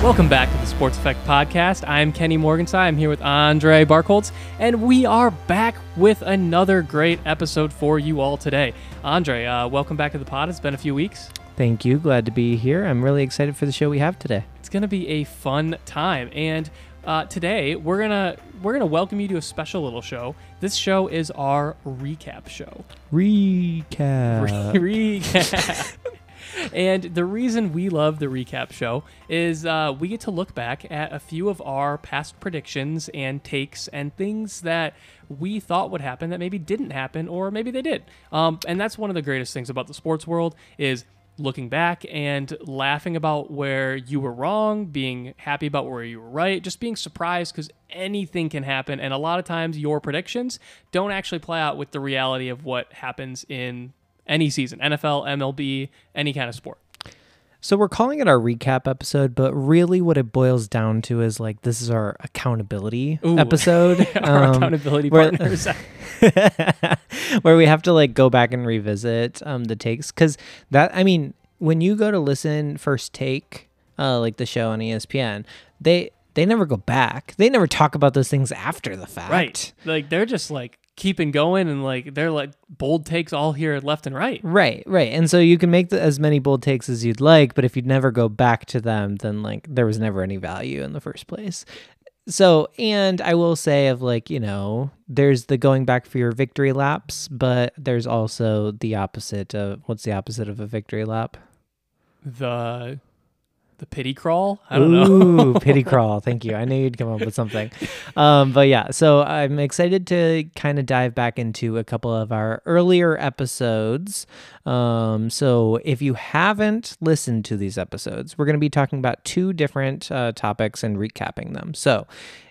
Welcome back to the Sports Effect Podcast. I'm Kenny Morgenstein. I'm here with Andre Barkholtz, and we are back with another great episode for you all today. Andre, uh, welcome back to the pod. It's been a few weeks. Thank you. Glad to be here. I'm really excited for the show we have today. It's going to be a fun time, and uh, today we're gonna we're gonna welcome you to a special little show. This show is our recap show. Recap. recap. And the reason we love the recap show is uh, we get to look back at a few of our past predictions and takes and things that we thought would happen that maybe didn't happen or maybe they did. Um, and that's one of the greatest things about the sports world is looking back and laughing about where you were wrong, being happy about where you were right, just being surprised because anything can happen. And a lot of times your predictions don't actually play out with the reality of what happens in any season NFL, MLB, any kind of sport. So we're calling it our recap episode, but really what it boils down to is like this is our accountability Ooh. episode. our um, accountability where- partners. where we have to like go back and revisit um the takes cuz that I mean, when you go to listen first take uh like the show on ESPN, they they never go back. They never talk about those things after the fact. right. Like they're just like keeping going and like they're like bold takes all here left and right. Right, right. And so you can make the, as many bold takes as you'd like, but if you'd never go back to them, then like there was never any value in the first place. So, and I will say of like, you know, there's the going back for your victory laps, but there's also the opposite of what's the opposite of a victory lap? The the pity crawl. I don't know. Ooh, pity crawl. Thank you. I knew you'd come up with something. Um, but yeah, so I'm excited to kind of dive back into a couple of our earlier episodes. Um, so if you haven't listened to these episodes, we're going to be talking about two different uh, topics and recapping them. So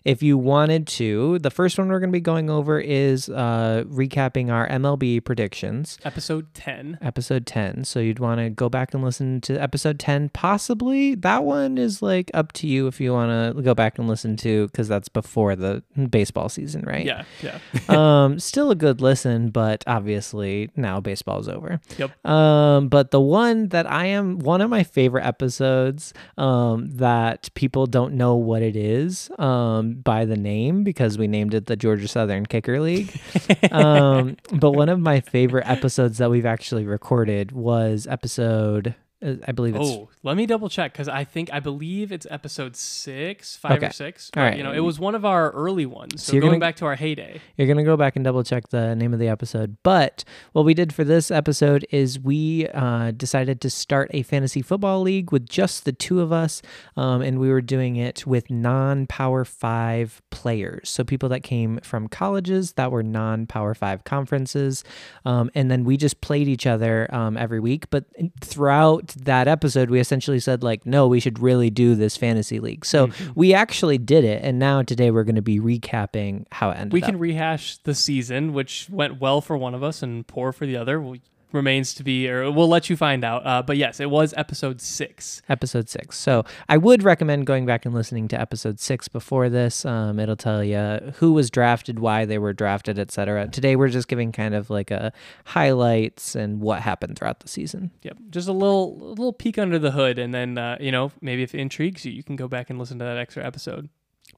if you wanted to, the first one we're going to be going over is uh, recapping our MLB predictions Episode 10. episode 10 so you'd want to go back and listen to episode 10 possibly that one is like up to you if you want to go back and listen to because that's before the baseball season right Yeah, yeah. um still a good listen but obviously now baseball's over Yep. um but the one that i am one of my favorite episodes um that people don't know what it is um by the name because we named it the georgia southern kicker league. Um, but one of my favorite episodes that we've actually recorded was episode, I believe it's Oh, let me double check because I think I believe it's episode six, five Okay. or six. All right. You know, it was one of our early ones. So, you're going gonna- back to our heyday. You're going to go back and double check the name of the episode. But what we did for this episode is we uh, decided to start a fantasy football league with just the two of us. Um, and we were doing it with non Power Five players. So people that came from colleges that were non Power Five conferences. Um, and then we just played each other um, every week. But throughout that episode, we essentially said, like, no, we should really do this fantasy league. So mm-hmm. we actually did it. And now today we're going to be recapping how it ended We up. can rehash the season, which went well for one of us and poor for the other. We, remains to be, or we'll let you find out. Uh, but yes, it was episode six. episode six. So I would recommend going back and listening to episode six before this. Um, it'll tell you who was drafted, why they were drafted, etc. Today we're just giving kind of like a highlights and what happened throughout the season. Yep, just a little, a little peek under the hood, and then uh, you know maybe if it intrigues you, you can go back and listen to that extra episode.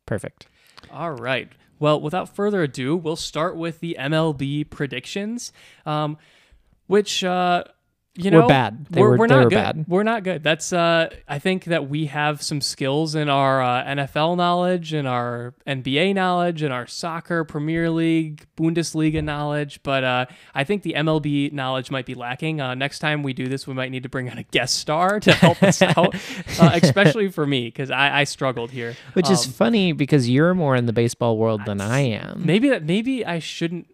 Perfect. All right. Well, without further ado, we'll start with the MLB predictions, um, which uh, you Were know bad. They we're, were- we're not were good. bad. We're not good. That's uh, I think that we have some skills in our uh, NFL knowledge, and our NBA knowledge, and our soccer, Premier League, Bundesliga knowledge, but uh, I think the MLB knowledge might be lacking. Uh, next time we do this, we might need to bring on a guest star to help us out, uh, especially for me because I, I struggled here. Which is Um, funny because you're more in the baseball world than I am. maybe that maybe I shouldn't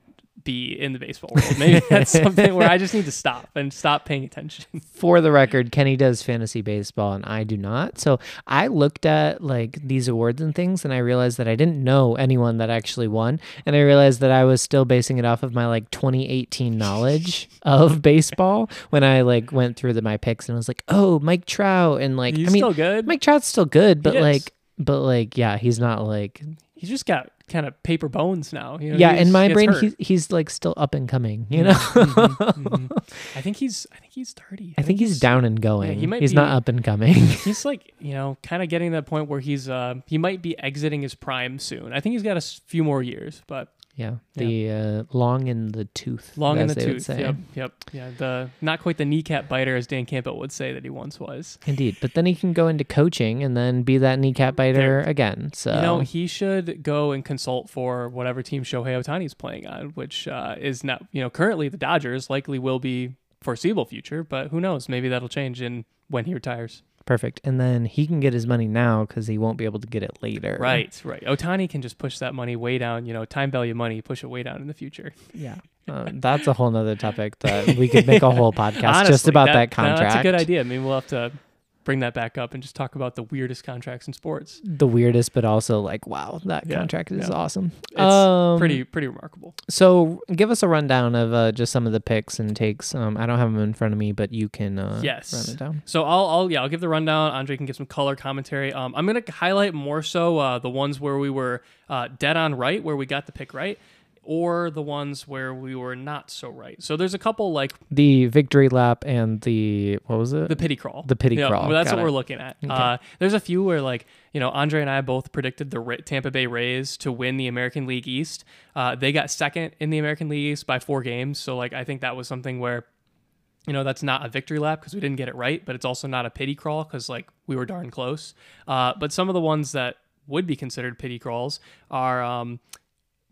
be in the baseball world. Maybe that's something where I just need to stop and stop paying attention. For the record, Kenny does fantasy baseball and I do not. So I looked at like these awards and things and I realized that I didn't know anyone that actually won. And I realized that I was still basing it off of my like 2018 knowledge of baseball when I like went through the, my picks and I was like, oh, Mike Trout. And like, He's I mean, still good. Mike Trout's still good, but like, but like yeah, he's not like He's just got kind of paper bones now. You know, yeah. In my brain, hurt. he's he's like still up and coming. You know, Mhm, mhm. I think he's. I think he's thirty. I think he's down and going. he might he's not up and coming. He's like you know, kind of getting to that point where he's. Uh, he might be exiting his prime soon. I think he's got a few more years, but yeah, the uh, long in the tooth. long in the tooth. say. Yep, yep, yeah. The not quite the kneecap biter as Dan Campbell would say that he once was. Indeed, but then he can go into coaching and then be that kneecap biter again. So You know, he should go and consult for whatever team Shohei Ohtani is playing on, which uh, is not, you know, currently the Dodgers likely will be foreseeable future, but who knows? Maybe that'll change in when he retires. Perfect, and then he can get his money now because he won't be able to get it later. Right, right. Ohtani can just push that money way down, you know, time value money, push it way down in the future. Yeah. Uh, that's a whole nother topic that we could make a whole podcast just about that, no, contract. that's a good idea. Maybe we'll have to bring that back up and just talk about the weirdest contracts in sports. The weirdest, but also like, wow, that Yeah, contract is yeah. awesome. It's Um, pretty pretty remarkable. So, give us a rundown of uh, just some of the picks and takes. Um, I don't have them in front of me, but you can uh, Yes. run it down. So I'll, I'll yeah I'll give the rundown. Andre can give some color commentary. Um, I'm gonna highlight more so uh, the ones where we were uh, dead on right, where we got the pick right, or the ones where we were not so right. So there's a couple like The victory lap and the what was it? the pity crawl. The pity Yeah, crawl. well, that's Got what it. we're looking at. Uh, there's a few where like you know Andre and I both predicted the Tampa Bay Rays to win the American League East. Uh, they got second in the American League East by four games. So like I think that was something where you know that's not a victory lap because we didn't get it right, but it's also not a pity crawl because like we were darn close. Uh, but some of the ones that would be considered pity crawls are um,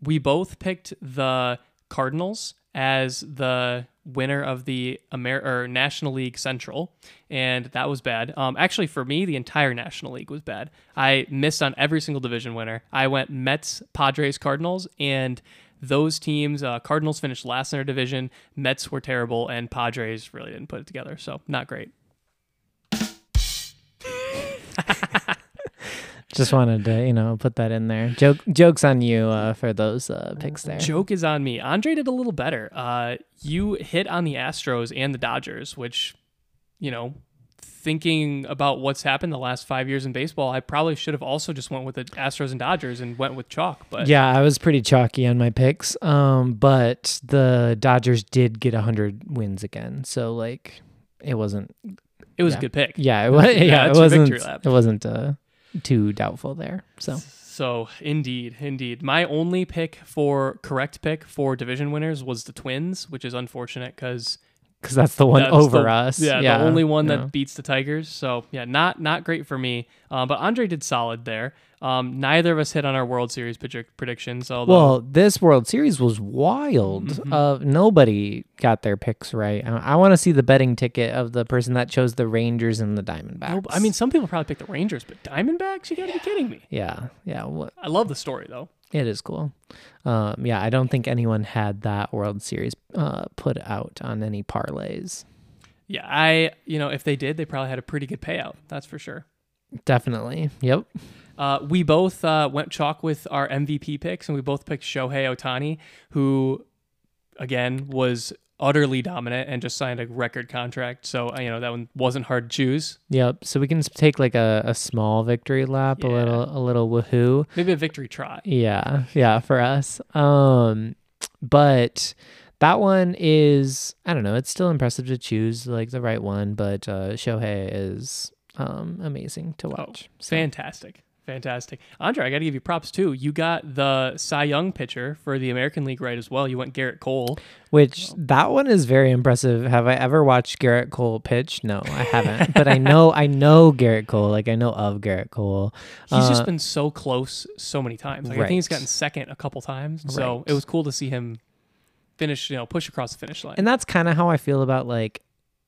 we both picked the Cardinals as the winner of the Amer- or National League Central, and that was bad. Um, actually, for me, the entire National League was bad. I missed on every single division winner. I went Mets, Padres, Cardinals, and those teams. Uh, Cardinals finished last in their division. Mets were terrible, and Padres really didn't put it together. So not great. Just wanted to, you know, put that in there. Joke, jokes on you uh, for those uh, picks there. Joke is on me. Andre did a little better. Uh, you hit on the Astros and the Dodgers, which, you know, thinking about what's happened the last five years in baseball, I probably should have also just went with the Astros and Dodgers and went with chalk. But Yeah, I was pretty chalky on my picks. Um, but the Dodgers did get hundred wins again, so like it wasn't. it was yeah. a good pick. Yeah, it was. Yeah, Yeah, it wasn't. It wasn't uh, too doubtful there. So So indeed, indeed, my only pick for correct pick for division winners was the Twins, which is unfortunate because because that's the one That's over the- us. Yeah, the only one yeah. that beats the Tigers. So yeah, not not great for me. Uh, but Andre did solid there. Um, neither of us hit on our World Series predictions. Although Well, this World Series was wild. Mm-hmm. Uh, nobody got their picks right. I, I want to see the betting ticket of the person that chose the Rangers and the Diamondbacks. no, I mean, some people probably picked the Rangers, but Diamondbacks, you got to be kidding me. yeah, yeah. I love the story though. It is cool. Um, yeah, I don't think anyone had that World Series uh, put out on any parlays. Yeah, I you know if they did, they probably had a pretty good payout. That's for sure. Definitely. Yep. Uh, we both uh, went chalk with our MVP picks, and we both picked Shohei Ohtani, who, again, was utterly dominant and just signed a record contract. So uh, you know that one wasn't hard to choose. Yep. So we can take like a, a small victory lap, a little a little woohoo. Maybe a victory trot. Yeah, yeah, for us. Um, but that one is I don't know. It's still impressive to choose like the right one, but uh, Shohei is um amazing to watch. So- Fantastic. Fantastic. Andre, I got to give you props too. You got the Cy Young pitcher for the American League right as well. You went Gerrit Cole. Which that one is very impressive. Have I ever watched Gerrit Cole pitch? No, I haven't. but I know I know Gerrit Cole. Like I know of Gerrit Cole. He's Uh, just been so close so many times. Like, I think he's gotten second a couple times. So Right. it was cool to see him finish, you know, push across the finish line. And that's kind of how I feel about like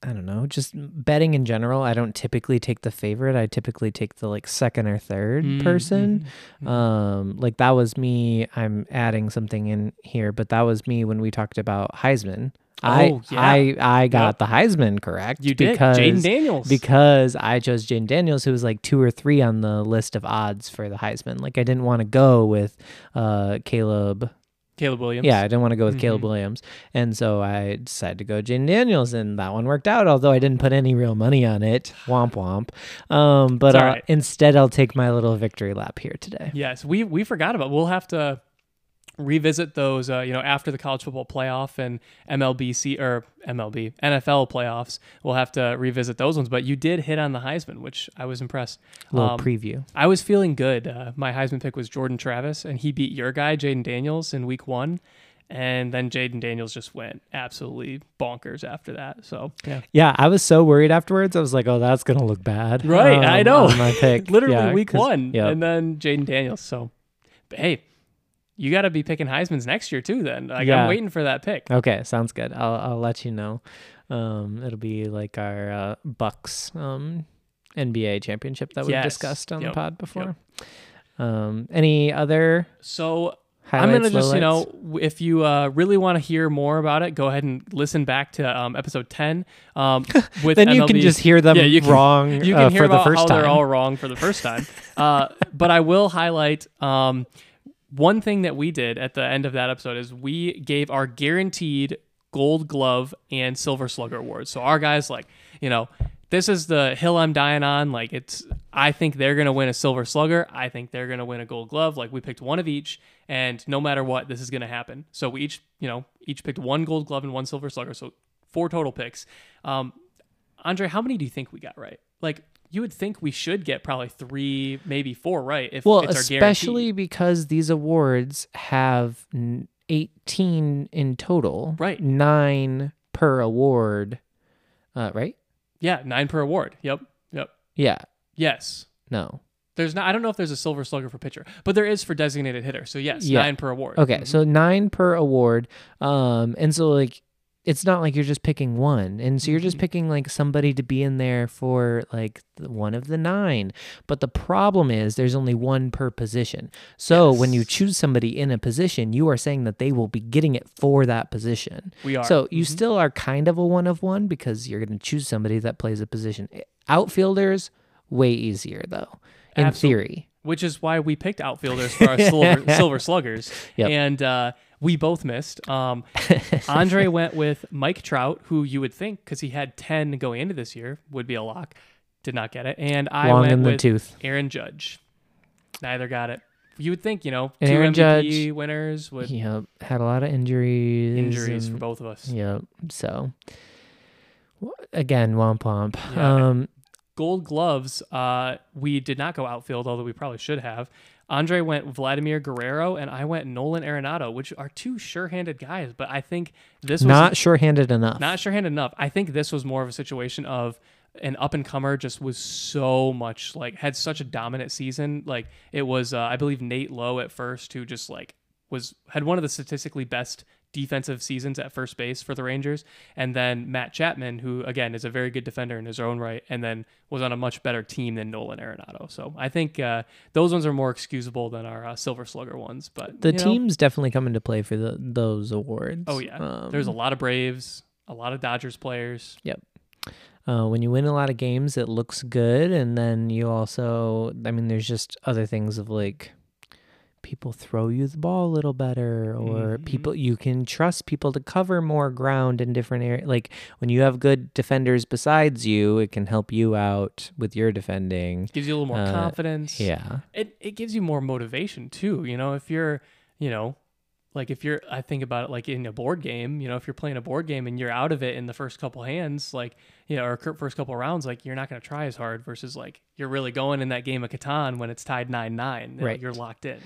I don't know, just betting in general. I don't typically take the favorite. I typically take the like second or 3rd Mm, person. mhm, mhm. Um, like that was me. I'm adding something in here, but that was me when we talked about Heisman. I Oh, yeah. I I got Yep. the Heisman correct. you did. because Jayden Daniels. because I chose Jayden Daniels, who was like two or three on the list of odds for the Heisman. Like I didn't want to go with uh Caleb Caleb Williams. Yeah, I didn't want to go with Caleb Mhm. Williams, and so I decided to go Jayden Daniels, and that one worked out. Although I didn't put any real money on it, womp womp. Um, but uh, right. instead, I'll take my little victory lap here today. Yes, we we forgot about. We'll have to revisit those. Uh, you know, after the college football playoff and MLBC or MLB NFL playoffs, we'll have to revisit those ones. But you did hit on the Heisman, which I was impressed. little Um, preview. I was feeling good. Uh, my Heisman pick was Jordan Travis, and he beat your guy Jayden Daniels in Week One. And then Jayden Daniels just went absolutely bonkers after that. So yeah, Yeah, I was so worried afterwards. I was like, "Oh, that's gonna look bad." Right, I know. my pick, literally Yeah, Week 'cause- One, Yeah, and then Jayden Daniels. So, but hey, you got to be picking Heisman's next year too. Then like, Yeah. I'm waiting for that pick. Okay, sounds good. I'll I'll let you know. Um, it'll be like our uh, Bucks um NBA championship that we've Yes. discussed on Yep. the pod before. Um, any other So? I'm gonna just you know if you uh, really want to hear more about it, go ahead and listen back to um, episode 10. Um, with then you can just hear them Yeah, you can- wrong you can uh, hear for the about first how time. they're all wrong for the first time. uh, but I will highlight um, one thing that we did at the end of that episode is we gave our guaranteed Gold Glove and Silver Slugger awards. So our guys like you know. This is the hill I'm dying on. Like it's, I think they're gonna win a Silver Slugger. I think they're gonna win a Gold Glove. Like we picked one of each, and no matter what, this is gonna happen. So we each, you know, each picked one Gold Glove and one Silver Slugger. So four total picks. Um, Andre, how many do you think we got right? Like you would think we should get probably three, maybe four right if well, it's our especially because these awards have 18 in total. Right. Nine per award. Uh, right? Yeah, nine per award. Yep. Yep. Yeah. Yes. No. There's not I don't know if there's a silver slugger for pitcher, but there is for designated hitter. So yes, Yeah. nine per award. Okay, Mhm. so nine per award. Um, and so like it's not like you're just picking one. And so you're just Mhm. picking like somebody to be in there for like one of the nine. But the problem is there's only one per position. So when you choose somebody in a position, you are saying that they will be getting it for that position. we are. So you Mhm. still are kind of a one of one because you're going to choose somebody that plays a position. Outfielders, way easier though, in Absol- theory. which is why we picked outfielders for our silver, silver sluggers. Yep. And uh, we both missed. Um, Andre went with Mike Trout, who you would think, because he had 10 going into this year, would be a lock. Did not get it. And I Long went with tooth. Aaron Judge. Neither got it. You would think, you know, two Aaron MVP Judge- winners with Yep, had a lot of injuries. injuries for both of us. Yep. So again, womp womp. Yeah. Um, Gold gloves, uh, we did not go outfield, although we probably should have. Andre went Vladimir Guerrero, and I went Nolan Arenado, which are two sure-handed guys. But I think this was not sure-handed enough. not sure-handed enough. I think this was more of a situation of an up and comer just was so much like had such a dominant season. Like it was, uh, I believe Nate Lowe at first, who just like was had one of the statistically best defensive seasons at first base for the Rangers, and then Matt Chapman, who again is a very good defender in his own right, and then was on a much better team than Nolan Arenado. So I think uh, those ones are more excusable than our uh, Silver Slugger ones. But the you know, teams definitely come into play for the, those awards. oh yeah, Um, there's a lot of Braves, a lot of Dodgers players. Yep. Uh, when you win a lot of games, it looks good, and then you also, I mean, there's just other things of like people throw you the ball a little better, or Mhm. people you can trust people to cover more ground in different areas. Like when you have good defenders besides you, it can help you out with your defending. Gives you a little more Uh, confidence. Yeah. it it gives you more motivation too. You know, if you're, you know, like if you're, I think about it like in a board game. You know, if you're playing a board game and you're out of it in the first couple hands, like you know, or first couple rounds, like you're not going to try as hard. Versus like you're really going in that game of Catan when it's tied nine nine. Right. You're locked in,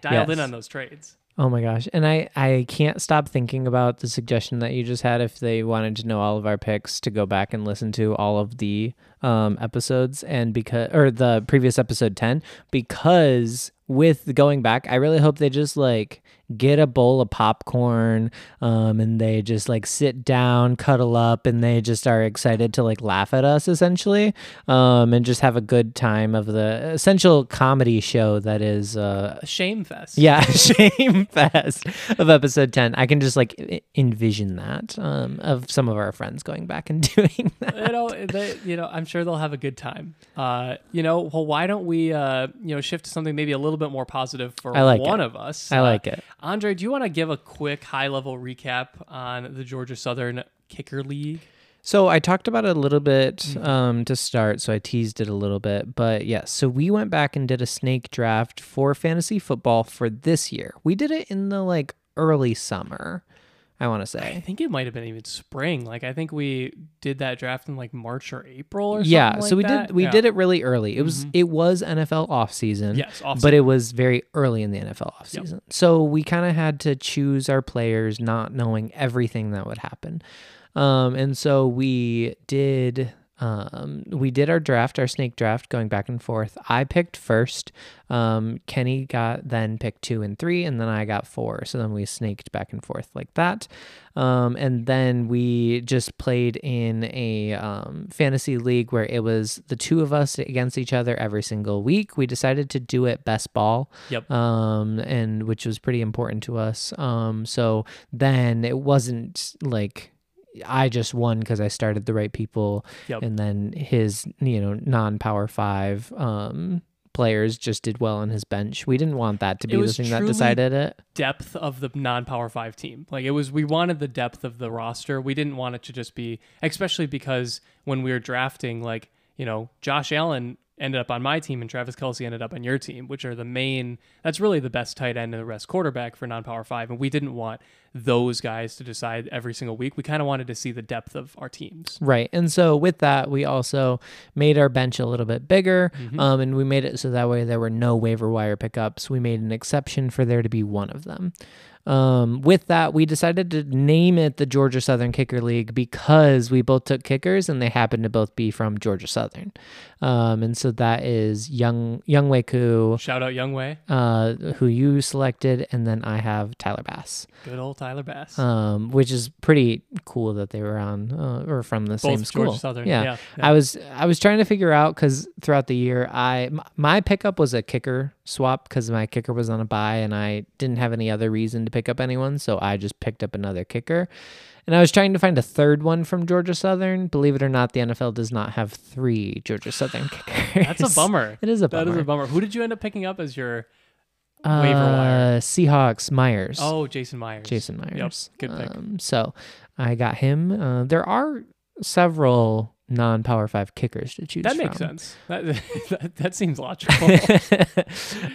dialed in on those trades. Oh my gosh. And I, I can't stop thinking about the suggestion that you just had if they wanted to know all of our picks to go back and listen to all of the um, episodes and because or the previous episode 10 because with going back I really hope they just like get a bowl of popcorn um, and they just like sit down cuddle up and they just are excited to like laugh at us essentially um, and just have a good time of the essential comedy show that is uh, shame fest. yeah, shame fest of episode 10. I can just like envision that um, of some of our friends going back and doing that. you know, they, you know, I'm sure they'll have a good time. Uh, you know, well, why don't we, uh, you know, shift to something maybe a little bit more positive for like one it. of us? I Uh, like it. Andre, do you want to give a quick high level recap on the Georgia Southern Kicker League? So I talked about it a little bit um, to start, so I teased it a little bit. But yeah, so we went back and did a snake draft for fantasy football for this year. We did it in the like early summer, I want to say. I think it might have been even spring. Like I think we did that draft in like March or April or something. Yeah, so like we that. did we Yeah. did it really early. It was it was NFL off season. Yes, off but it was very early in the NFL Yep. offseason. So we kind of had to choose our players not knowing everything that would happen. Um, and so we did um, we did our draft, our snake draft, going back and forth. I picked first. Um, Kenny got then picked two and three, and then I got four. So then we snaked back and forth like that. Um, and then we just played in a um, fantasy league where it was the two of us against each other every single week. We decided to do it best ball, Yep. um, and which was pretty important to us. Um, so then it wasn't like I just won because I started the right people, Yep. and then his you know non-power five um, players just did well on his bench. We didn't want that to be the thing that decided it. depth of the non-power 5 team. Like it was we wanted the depth of the roster. We didn't want it to just be especially because when we were drafting like, you know, Josh Allen ended up on my team and Travis Kelce ended up on your team, which are the main that's really the best tight end and the rest quarterback for non-power 5 and we didn't want those guys to decide every single week. We kind of wanted to see the depth of our teams. Right. And so with that, we also made our bench a little bit bigger. Mm-hmm. Um, and we made it so that way there were no waiver wire pickups. We made an exception for there to be one of them. Um, with that, we decided to name it the Georgia Southern Kicker League because we both took kickers and they happened to both be from Georgia Southern. Um, and so that is Young Younghoe Koo, Shout out Younghoe, uh, who you selected, and then I have Tyler Bass, good old Tyler Bass. um, which is pretty cool that they were on uh, or from the same school. Southern. Yeah. yeah. I was I was trying to figure out because throughout the year I m- my pickup was a kicker swap because my kicker was on a buy and I didn't have any other reason to pick up anyone, so I just picked up another kicker. And I was trying to find a third one from Georgia Southern. Believe it or not, the NFL does not have three Georgia Southern kickers. That's a bummer. It is a bummer. is a bummer. Who did you end up picking up as your waiver wire? Uh, Seahawks Myers. Oh, Jason Myers. Jason Myers. Yep. Good pick. Um, so I got him. Uh, there are several non-power five kickers to choose That makes from. sense. That, that that seems logical.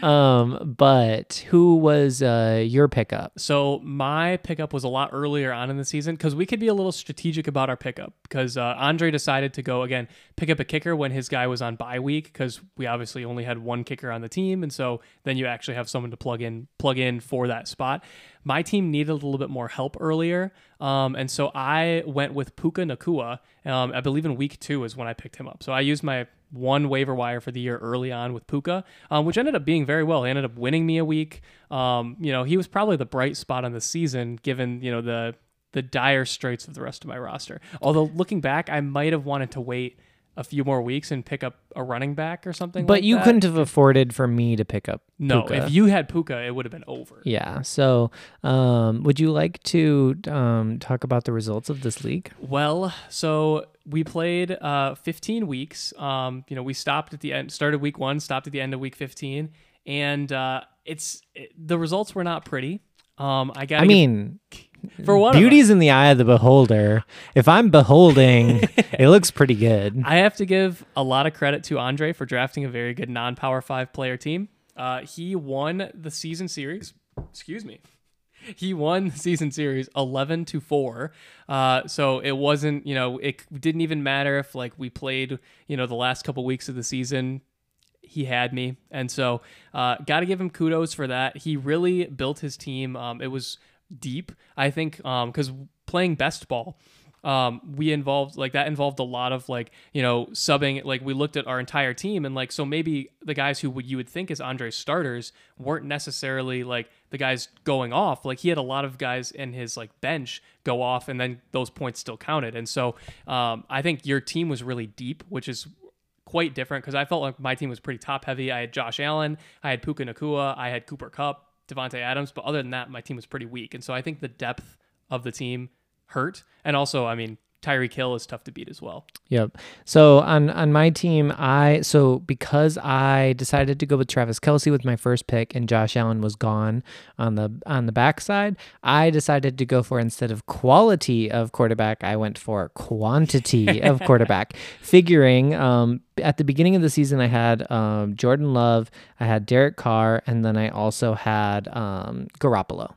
um, but who was uh, your pickup? so my pickup was a lot earlier on in the season because we could be a little strategic about our pickup because uh, Andre decided to go again pick up a kicker when his guy was on bye week because we obviously only had one kicker on the team and so then you actually have someone to plug in plug in for that spot. My team needed a little bit more help earlier, um, and so I went with Puka Nacua. Um, I believe in week two is when I picked him up. So I used my one waiver wire for the year early on with Puka, um, which ended up being very well. He ended up winning me a week. Um, you know, he was probably the bright spot on the season, given you know the the dire straits of the rest of my roster. Although looking back, I might have wanted to wait a few more weeks and pick up a running back or something. But like you that. couldn't have afforded for me to pick up. No, Puka. if you had Puka, it would have been over. Yeah. So, um, would you like to um, talk about the results of this league? Well, so we played uh, 15 weeks. Um, you know, we stopped at the end, started week one, stopped at the end of week 15, and uh, it's it, the results were not pretty. Um, I got. I mean, for one, beauty's in the eye of the beholder. If I'm beholding, it looks pretty good. I have to give a lot of credit to Andre for drafting a very good non-power five player team. Uh, he won the season series. Excuse me. He won the season series 11 to 4. Uh, so it wasn't, you know, it didn't even matter if like we played, you know, the last couple weeks of the season. He had me. And so uh, got to give him kudos for that. He really built his team. Um, it was deep, I think, um because playing best ball, um, we involved like that involved a lot of like you know subbing like we looked at our entire team and like so maybe the guys who would you would think is Andre's starters weren't necessarily like the guys going off. Like he had a lot of guys in his like bench go off and then those points still counted. And so um, I think your team was really deep which is quite different because I felt like my team was pretty top heavy. I had Josh Allen I had Puka Nacua I had Cooper Kupp Davante Adams but other than that my team was pretty weak and so I think the depth of the team hurt. And also, I mean, Tyreek Hill is tough to beat as well. Yep. So on on my team, I so because I decided to go with Travis Kelce with my first pick, and Josh Allen was gone on the on the backside, I decided to go for instead of quality of quarterback, I went for quantity of quarterback, figuring um, at the beginning of the season I had um, Jordan Love, I had Derek Carr, and then I also had um, Garoppolo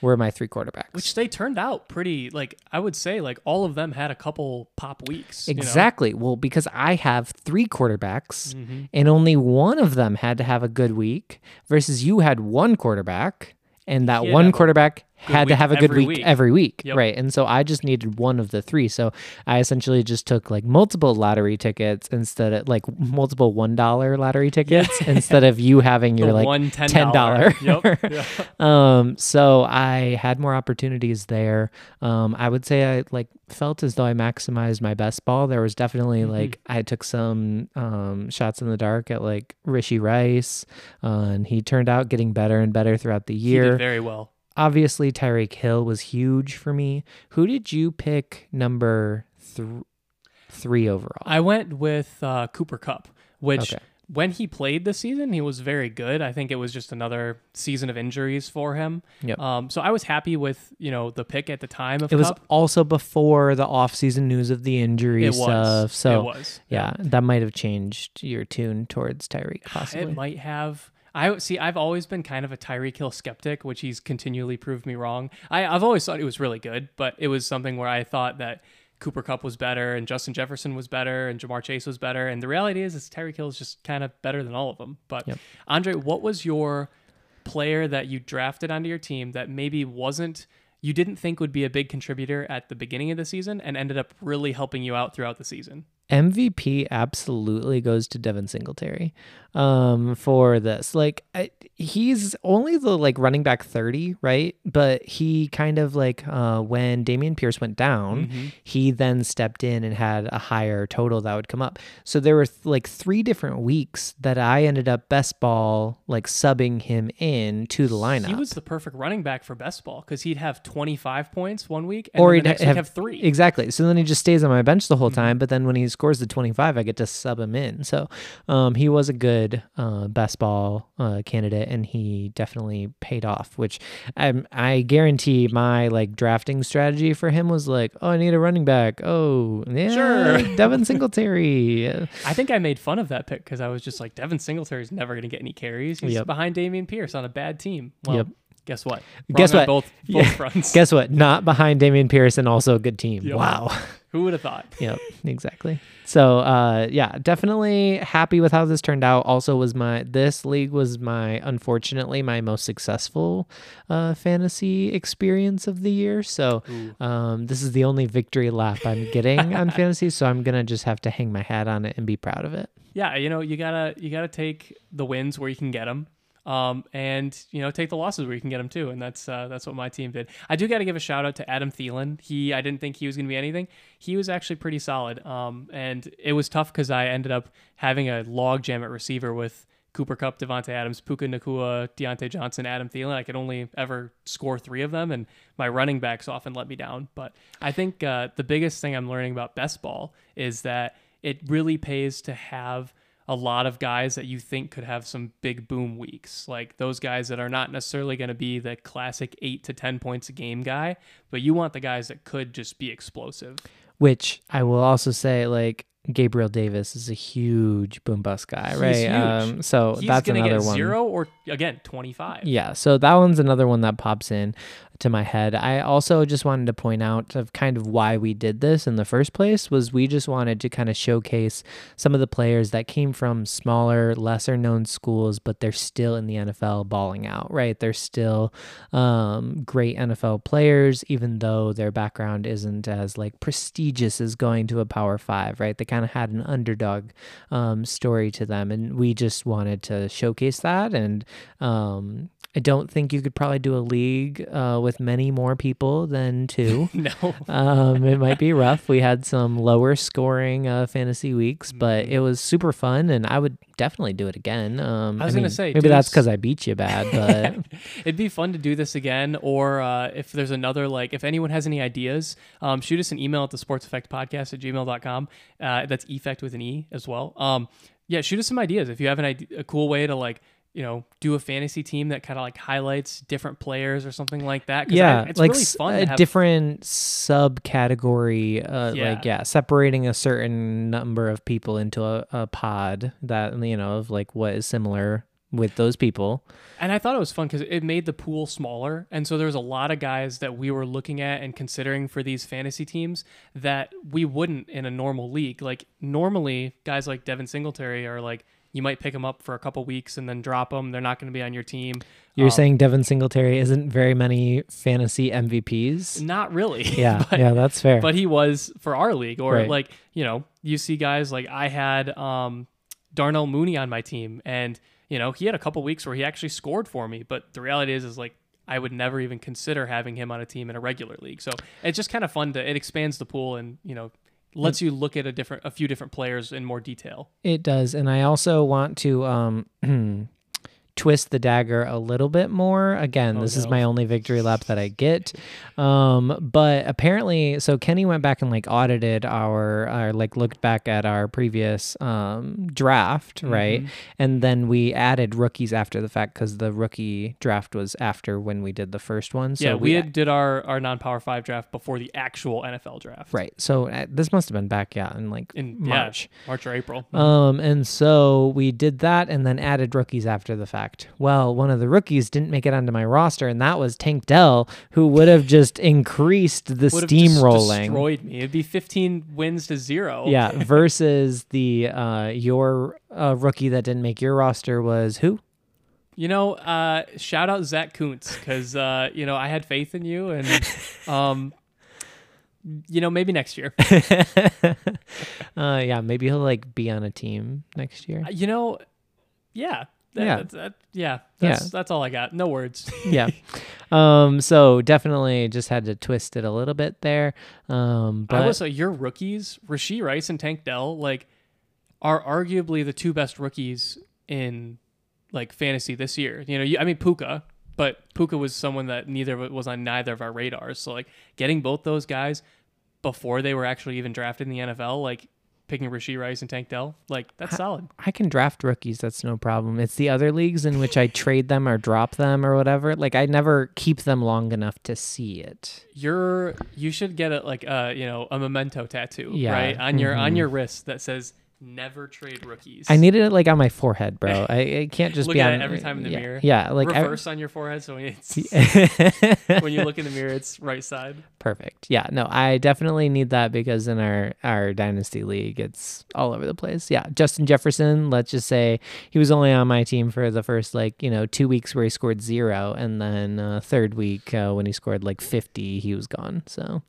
were my three quarterbacks. Which they turned out pretty like I would say like all of them had a couple pop weeks. you know? Exactly. Well, because I have three quarterbacks Mm-hmm. and only one of them had to have a good week versus you had one quarterback and that to one quarterback had to have a good week, week. every week. Yep. Right. And so I just needed one of the three. So I essentially just took like multiple lottery tickets instead of like multiple $1 lottery tickets instead of you having your The like one $10. $10. Yep. Yeah. um so i had more opportunities there um i would say i like felt as though i maximized my best ball there was definitely Mm-hmm. like i took some um shots in the dark at like rashee rice uh, and he turned out getting better and better throughout the He year did very well. Obviously tyreek hill was huge for me who did you pick number th- three overall I went with uh, Cooper Kupp, which Okay. when he played this season, he was very good. I think it was just another season of injuries for him. Yep. Um, so I was happy with you know the pick at the time of it was also before the off-season news of the injury It was. so it was. Yeah, that might have changed your tune towards Tyreek, possibly. It might have. I see. I've always been kind of a Tyreek Hill skeptic, which he's continually proved me wrong. I, I've always thought it was really good, but it was something where I thought that Cooper Kupp was better and Justin Jefferson was better and Ja'Marr Chase was better. And the reality is, is Tyreek Hill is just kind of better than all of them. But Yep. Andre, what was your player that you drafted onto your team that maybe wasn't you didn't think would be a big contributor at the beginning of the season and ended up really helping you out throughout the season? MVP absolutely goes to Devin Singletary um, for this. Like, I, he's only the like running back 30, right? But he kind of like uh, when Dameon Pierce went down, Mm-hmm. he then stepped in and had a higher total that would come up. So there were th- like three different weeks that I ended up best ball like subbing him in to the lineup. He was the perfect running back for best ball because he'd have 25 points one week and or then he'd next have, week have three. Exactly. So then he just stays on my bench the whole Mm-hmm. time. But then when he scores the 25, I get to sub him in. So um, he was a good uh, best ball uh, candidate, and he definitely paid off. Which I, I guarantee my like drafting strategy for him was like, oh, I need a running back. Oh, yeah, Sure. Devin Singletary. I think I made fun of that pick because I was just like, Devin Singletary's never going to get any carries. He's Yep. behind Dameon Pierce on a bad team. Well, Yep. Guess what? Guess Wrong on what? Both, both Yeah. fronts. Guess what? Not behind Dameon Pierce and also a good team. Yep. Wow. Who would have thought? yep exactly so uh yeah definitely happy with how this turned out also was my this league was my unfortunately my most successful uh fantasy experience of the year so um this is the only victory lap i'm getting on fantasy so i'm gonna just have to hang my hat on it and be proud of it Yeah, you know, you gotta you gotta take the wins where you can get them, um, and you know, take the losses where you can get them too. And that's uh, that's what my team did. I do got to give a shout out to Adam Thielen. He I didn't think he was gonna be anything. He was actually pretty solid. Um, and it was tough because I ended up having a log jam at receiver with. Cooper Kupp, Davante Adams, Puka Nacua, Diontae Johnson, Adam Thielen. I could only ever score three of them, and my running backs often let me down. But I think uh, the biggest thing I'm learning about best ball is that it really pays to have a lot of guys that you think could have some big boom weeks. Like those guys that are not necessarily going to be the classic eight to 10 points a game guy, but you want the guys that could just be explosive. which i will also say like Gabriel Davis is a huge boom bust guy, right? Um, so He's that's another get one. zero or, again, 25. Yeah, so that one's another one that pops in to my head. I also just wanted to point out of kind of why we did this in the first place was we just wanted to kind of showcase some of the players that came from smaller, lesser known schools, but they're still in the NFL balling out, right? They're still um, great NFL players, even though their background isn't as like prestigious as going to a Power Five, right? They kind of had an underdog um, story to them, and we just wanted to showcase that and um, I don't think you could probably do a league uh, with with many more people than two. no. um, it might be rough. We had some lower scoring uh, fantasy weeks, but Mm-hmm. it was super fun, and I would definitely do it again. Um, I was gonna say, maybe that's because I beat you bad, but It'd be fun to do this again, or uh, if there's another, like, if anyone has any ideas, um, shoot us an email at the sports effect podcast at gmail.com. Uh, that's effect with an E as well. Um, yeah, shoot us some ideas. If you have an idea, a cool way to, like, you know, do a fantasy team that kind of like highlights different players or something like that. 'Cause I- yeah, it's like really fun a have different subcategory, uh, Yeah. like yeah, separating a certain number of people into a, a pod that you know of like what is similar with those people. And I thought it was fun because it made the pool smaller. And so there was a lot of guys that we were looking at and considering for these fantasy teams that we wouldn't in a normal league. Like normally, guys like Devin Singletary are like, you might pick them up for a couple weeks and then drop them. They're not going to be on your team. You're Um, saying Devin Singletary isn't very many fantasy MVPs? Not really. Yeah, but, yeah, that's fair. but he was for our league. Or Right. like, you know, you see guys like I had um, Darnell Mooney on my team. And, you know, he had a couple weeks where he actually scored for me. But the reality is, is like, I would never even consider having him on a team in a regular league. So it's just kind of fun to, it expands the pool and, you know, lets you look at a different, a few different players in more detail. It does, and I also want to um, twist the dagger a little bit more. Again, Oh, this is my only victory lap that I get. Um, but apparently, so Kenny went back and like audited our, our like looked back at our previous um, draft, right? Mm-hmm. And then we added rookies after the fact because the rookie draft was after when we did the first one. So yeah, we, had did our, our non power five draft before the actual NFL draft. right. So uh, this must have been back, yeah, in like In March. Yeah, March or April. Um, and so we did that and then added rookies after the fact. Well, one of the rookies didn't make it onto my roster, and that was Tank Dell, who would have just increased the Would have just steamrolling. destroyed me. It'd be 15 wins to zero. Yeah, versus the uh your uh, rookie that didn't make your roster was who? You know, uh, shout out Zack Kuntz because uh, you know I had faith in you, and um, you know maybe next year. uh yeah, maybe he'll like be on a team next year. You know, yeah, that, Yeah. that, that- yeah. Yeah. That's that's all I got. No words. yeah. Um so definitely just had to twist it a little bit there. Um but I will say your rookies, Rasheed Rice and Tank Dell, like are arguably the two best rookies in like fantasy this year. You know, you, I mean Puka, but Puka was someone that neither was on neither of our radars. So like getting both those guys before they were actually even drafted in the NFL, like picking Rasheed Rice and Tank Dell, like that's solid. I can draft rookies. That's no problem. It's the other leagues in which I trade them or drop them or whatever. Like I never keep them long enough to see it. You're you should get a like uh you know a memento tattoo Yeah, right on your on mhm. your wrist that says never trade rookies. I needed it like on my forehead, bro. I it can't just Look be at on it every time in the yeah, mirror. Yeah, like I- reverse on your forehead so when it's when you look in the mirror it's right side. Perfect. Yeah, no, I definitely need that because in our our dynasty league, it's all over the place. Yeah, Justin Jefferson. Let's just say he was only on my team for the first like you know two weeks where he scored zero, and then uh, third week uh, when he scored like fifty, he was gone. So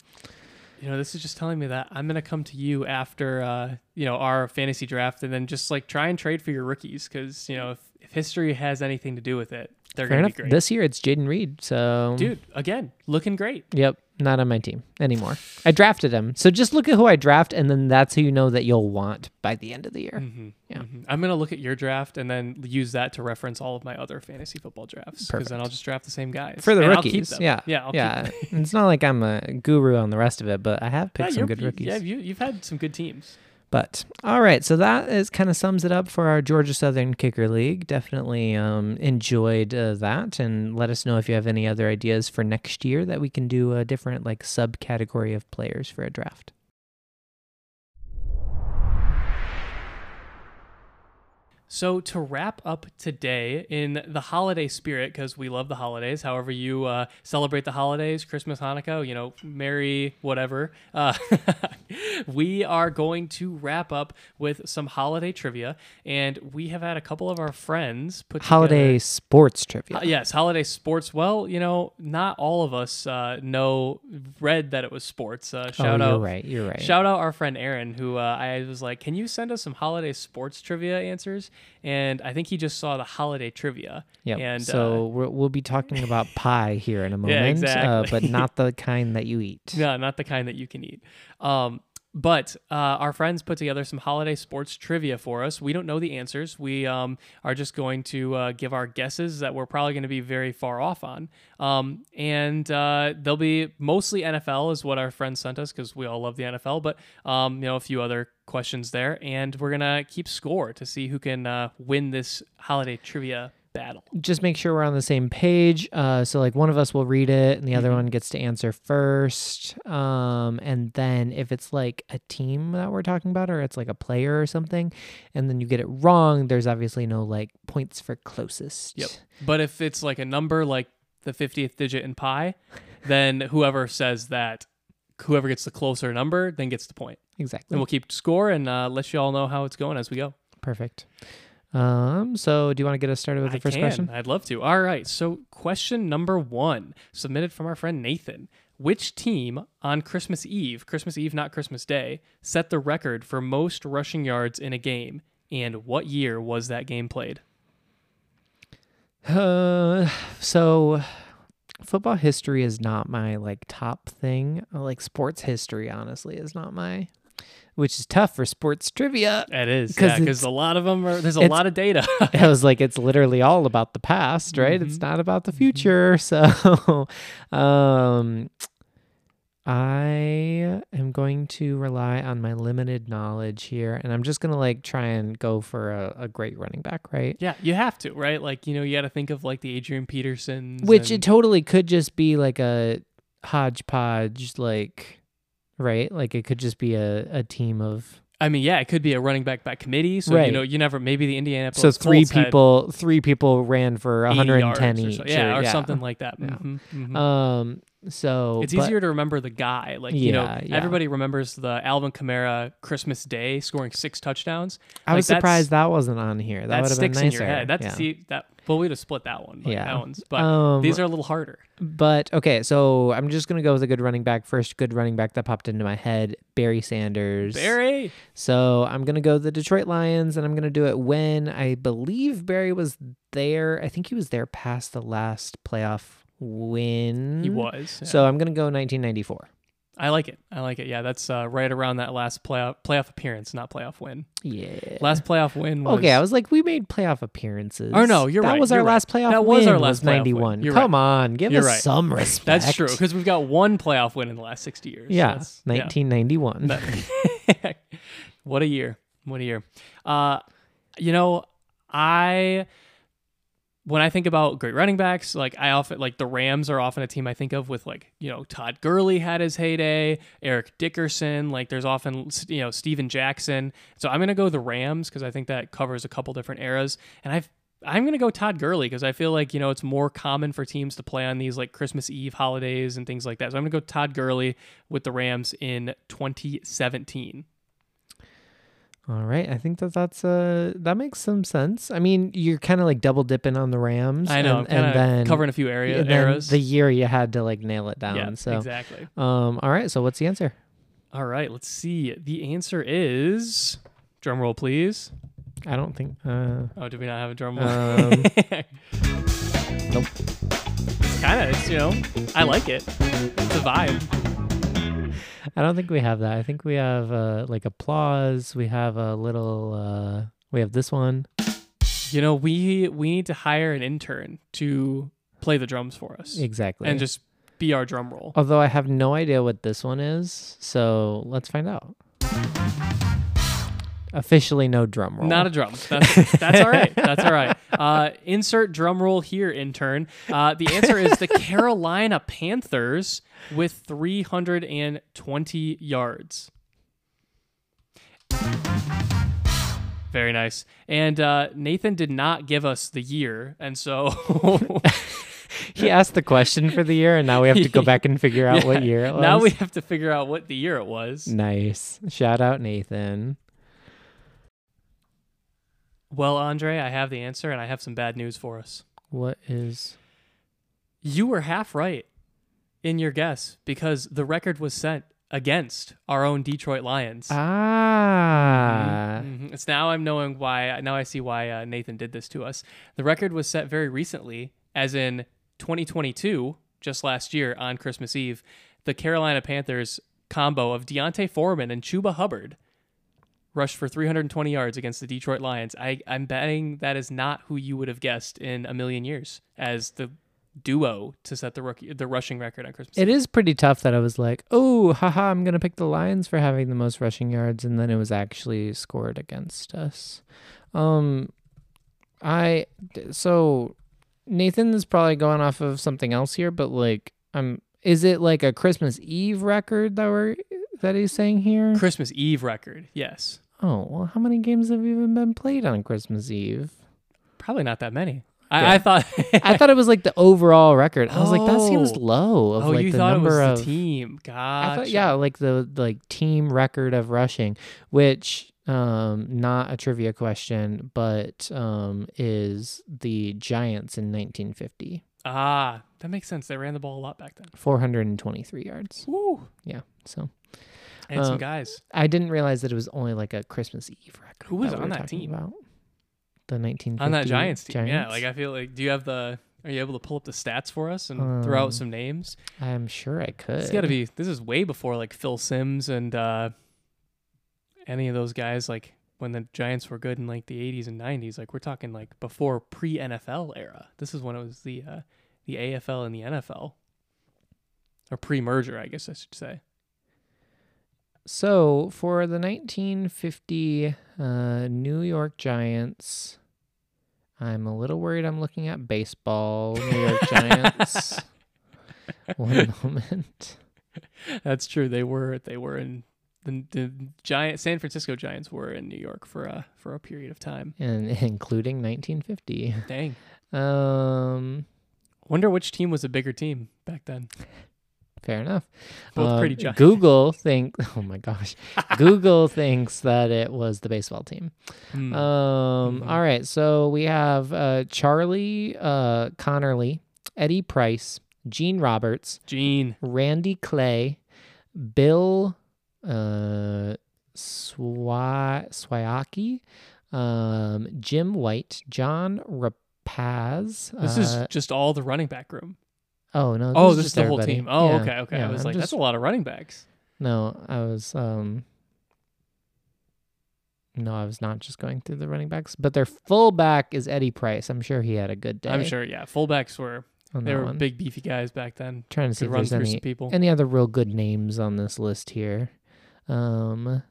You know, this is just telling me that I'm gonna come to you after uh, you know our fantasy draft, and then just like try and trade for your rookies because you know if, if history has anything to do with it, they're fair gonna enough. be great. This year it's Jayden Reed. So Dude, again, looking great. Yep, not on my team anymore. I drafted him. So just look at who I draft, and then that's who you know that you'll want by the end of the year. hmm Yeah. hmm I'm gonna look at your draft and then use that to reference all of my other fantasy football drafts because then I'll just draft the same guys For the And I'll keep rookies, them. yeah, yeah, I'll keep yeah. them. it's not like I'm a guru on the rest of it, but I have picked Yeah, some good rookies. Yeah, you, you've had some good teams. But all right, so that is kind of sums it up for our Georgia Southern Kicker League. Definitely um, enjoyed uh, that, and let us know if you have any other ideas for next year that we can do a different like subcategory of players for a draft. So to wrap up today in the holiday spirit, because we love the holidays. However, you uh, celebrate the holidays, Christmas, Hanukkah, you know, Merry whatever. Uh, we are going to wrap up with some holiday trivia, and we have had a couple of our friends put Holiday together- sports trivia. Uh, yes, holiday sports. Well, you know, not all of us uh, know read that it was sports. Uh, oh, shout you're out, right. You're right. Shout out our friend Aaron, who uh, I was like, "Can you send us some holiday sports trivia answers?" And I think he just saw the holiday trivia. Yeah. And so uh, we're, we'll be talking about pie here in a moment, Yeah, uh, exactly. but not the kind that you eat. no, not the kind that you can eat. Um, but uh, our friends put together some holiday sports trivia for us. We don't know the answers. We um, are just going to uh, give our guesses that we're probably going to be very far off on. Um, and uh, they'll be mostly NFL, is what our friends sent us because we all love the NFL. But um, you know, a few other questions there, and we're gonna keep score to see who can uh, win this holiday trivia battle. Just make sure we're on the same page. Uh, so like one of us will read it, and the other Mhm. one gets to answer first. Um, and then if it's like a team that we're talking about, or it's like a player or something, and then you get it wrong, there's obviously no like points for closest. Yep. But if it's like a number like the 50th digit in pi, then whoever says that, whoever gets the closer number, then gets the point. Exactly. And we'll keep score and uh, let you all know how it's going as we go. Perfect. Um, so do you want to get us started with the I first can. question? I'd love to. All right. So, question number one, submitted from our friend Nathan. Which team on Christmas Eve, Christmas Eve, not Christmas Day, set the record for most rushing yards in a game? And what year was that game played? Uh, so football history is not my like top thing. Like sports history, honestly, is not my, which is tough for sports trivia. It is. Yeah, because it's- a lot of them are, there's a lot of data. I was like, it's literally all about the past, right? It's Mhm. not about the future. So, um, I am going to rely on my limited knowledge here, and I'm just gonna like try and go for a, a great running back, right? Yeah, you have to, right? Like, you know, you got to think of like the Adrian Petersons. Which it totally could just be like a hodgepodge, like right? Like it could just be a, a team of I mean, yeah, it could be a running back by committee. So, you know, you never, maybe the Indianapolis so three Colts people three people ran for 110 yards or each, so- yeah, or yeah. something like that. Yeah. Mhm, mhm. Um, so it's but- easier to remember the guy. Like, you know, Yeah, yeah. everybody remembers the Alvin Kamara Christmas Day scoring six touchdowns. I was like, that's- surprised that wasn't on here. That, That would have been nicer. in your head. That's yeah. see that. Well, we'd have split that one. Like, Yeah. that one's. But Um, these are a little harder. But okay, so I'm just gonna go with a good running back. First good running back that popped into my head, Barry Sanders. Barry. So I'm gonna go the Detroit Lions, and I'm gonna do it when I believe Barry was there. I think he was there past the last playoff win. He was. yeah. So I'm gonna go 1994. I like it. I like it. Yeah, that's uh, right around that last playoff playoff appearance, not playoff win. Yeah. Last playoff win was Okay, I was like, we made playoff appearances. Oh, no, you're that right, was our you're right. last playoff. That was our last playoff win. 91. You're Come on, give You're us right. some respect. That's true because we've got one playoff win in the last 60 years. Yeah, That's- 1991. That- what a year. What a year. Uh, you know, I when I think about great running backs, like I often like the Rams are often a team I think of with like, you know, Todd Gurley had his heyday, Eric Dickerson, like there's often you know, Steven Jackson. So I'm to go the Rams cuz I think that covers a couple different eras and I've I'm to go Todd Gurley because I feel like, you know, it's more common for teams to play on these like Christmas Eve holidays and things like that. So I'm to go Todd Gurley with the Rams in 2017. All right, I think that that's uh that makes some sense. I mean, you're kind of like double dipping on the Rams. I know, and, and then covering a few area and. The year you had to like nail it down. yeah, so, exactly. um, all right. So what's the answer? All right, let's see. The answer is drum roll, please. I don't think. Uh, Oh, do we not have a drum roll? um, nope. Kind of, it's you know, I like it. It's a vibe. I don't think we have that. I think we have uh like applause. We have a little. uh We have this one. You know, we we need to hire an intern to play the drums for us Exactly. and just be our drum roll. Although I have no idea what this one is, so let's find out. Officially, no drum roll. Not a drum. That's, that's all right. That's all right. Uh, insert drum roll here, intern. Uh, the answer is the Carolina Panthers with 320 yards. Very nice. And uh, Nathan did not give us the year, and so he asked the question for the year, and now we have to go back and figure out what year it was. now we have to figure out what the year it was. nice. Shout out Nathan. Well, Andre, I have the answer, and I have some bad news for us. What is? You were half right in your guess because the record was set against our own Detroit Lions. Ah. Mhm. It's now I'm knowing why. Now I see why uh, Nathan did this to us. The record was set very recently, as in 2022, just last year on Christmas Eve. The Carolina Panthers combo of D'Onta Foreman and Chuba Hubbard rushed for 320 yards against the Detroit Lions. I, I'm betting that is not who you would have guessed in a million years as the duo to set the rookie the rushing record on Christmas. It Eve. is pretty tough that I was like, oh, haha, I'm going to pick the Lions for having the most rushing yards. And then it was actually scored against us. Um, I, so Nathan is probably going off of something else here, but like, I'm is it like a Christmas Eve record that we're, that he's saying here? Christmas Eve record. Yes. Oh, well, how many games have even been played on Christmas Eve? Probably not that many. Yeah. I, I thought I thought it was like the overall record. I was like, that seems Oh. low of oh, like you the thought it was number the of team. I Gotcha. thought yeah, like the like team record of rushing, which um not a trivia question, but um is the Giants in 1950. Ah, that makes sense. They ran the ball a lot back then. 423 yards. Woo. Yeah. So And Uh, some guys. I didn't realize that it was only like a Christmas Eve record. Who was we on were that team? About. The 1950 On that Giants team. Yeah. Like I feel like do you have the are you able to pull up the stats for us and throw Um, out some names? I'm sure I could. It's gotta be this is way before like Phil Simms and uh any of those guys like when the Giants were good in like the 80s and 90s. Like we're talking like before pre NFL era. This is when it was the uh the AFL and the NFL. Or pre merger, I guess I should say. So for the 1950 uh, New York Giants, I'm a little worried. I'm looking at baseball. New York Giants. One moment. That's true. They were they were in the, the giant San Francisco Giants were in New York for a for a period of time. And including 1950. Dang. Um, Wonder which team was a bigger team back then. Fair enough. Both Um, pretty giant. Google think. Oh my gosh. Google thinks that it was the baseball team. Hmm. Um. Mhm. all right. So we have uh, Charlie uh, Conerly, Eddie Price, Gene Roberts, Gene. Randy Clay, Bill uh, Swiacki, um, Jim White, John Rapacz. This uh, is just all the running back room. Oh no. Oh, is this is just the whole team. Oh, Yeah, okay, okay. yeah, I was I'm like, that's a lot of running backs. no. I was um. No, I was not just going through the running backs, but their fullback is Eddie Price. I'm sure he had a good day. I'm sure, yeah. Fullbacks were they were one. big beefy guys back then. Trying to see if there's any people. any other real good names on this list here. Um,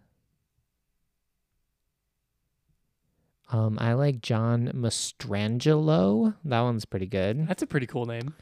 um, I like John Mastrangelo. That one's pretty good. That's a pretty cool name.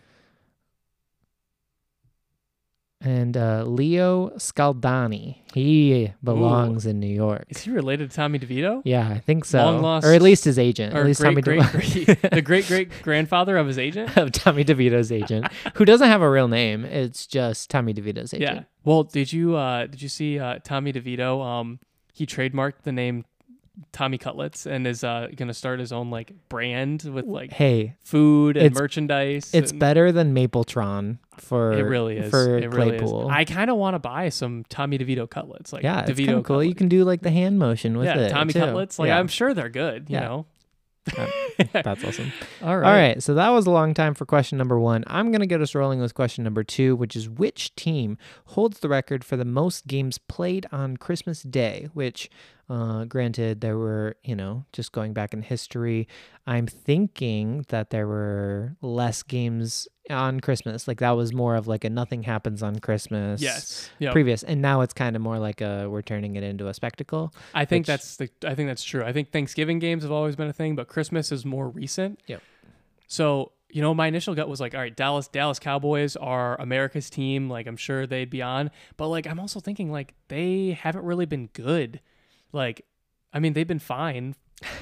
And uh, Leo Scaldani. He belongs in New York. Is he related to Tommy DeVito? Yeah, I think so. Long lost- or at least his agent. Or at least great, Tommy great, De- great, the great great grandfather of his agent? of Tommy DeVito's agent, who doesn't have a real name. It's just Tommy DeVito's agent. Yeah. Well, did you uh did you see uh Tommy DeVito? Um he trademarked the name Tommy Cutlets and is uh gonna start his own like brand with like Hey, food and merchandise. it's and better than Mapletron for it really is. for it really Claypool. is. I kinda wanna buy some Tommy DeVito cutlets. Like yeah, it's DeVito kind of cool. You can do like the hand motion with it. yeah, it. Tommy too. cutlets. Like yeah. I'm sure they're good, you Yeah. know. That's awesome. All All right, so that was a long time for question number one. I'm going to get us rolling with question number two, which is which team holds the record for the most games played on Christmas Day? Which, uh, granted, there were, you know, just going back in history, I'm thinking that there were less games on Christmas. Like that was more of like a nothing happens on Christmas. Yes. Yeah. Previous, and now it's kind of more like a we're turning it into a spectacle. I think which- that's the I think that's true. I think Thanksgiving games have always been a thing, but Christmas is more recent. Yep. So, you know, my initial gut was like, all right, Dallas Dallas Cowboys are America's team, like I'm sure they'd be on. But like I'm also thinking like they haven't really been good. Like I mean, they've been fine.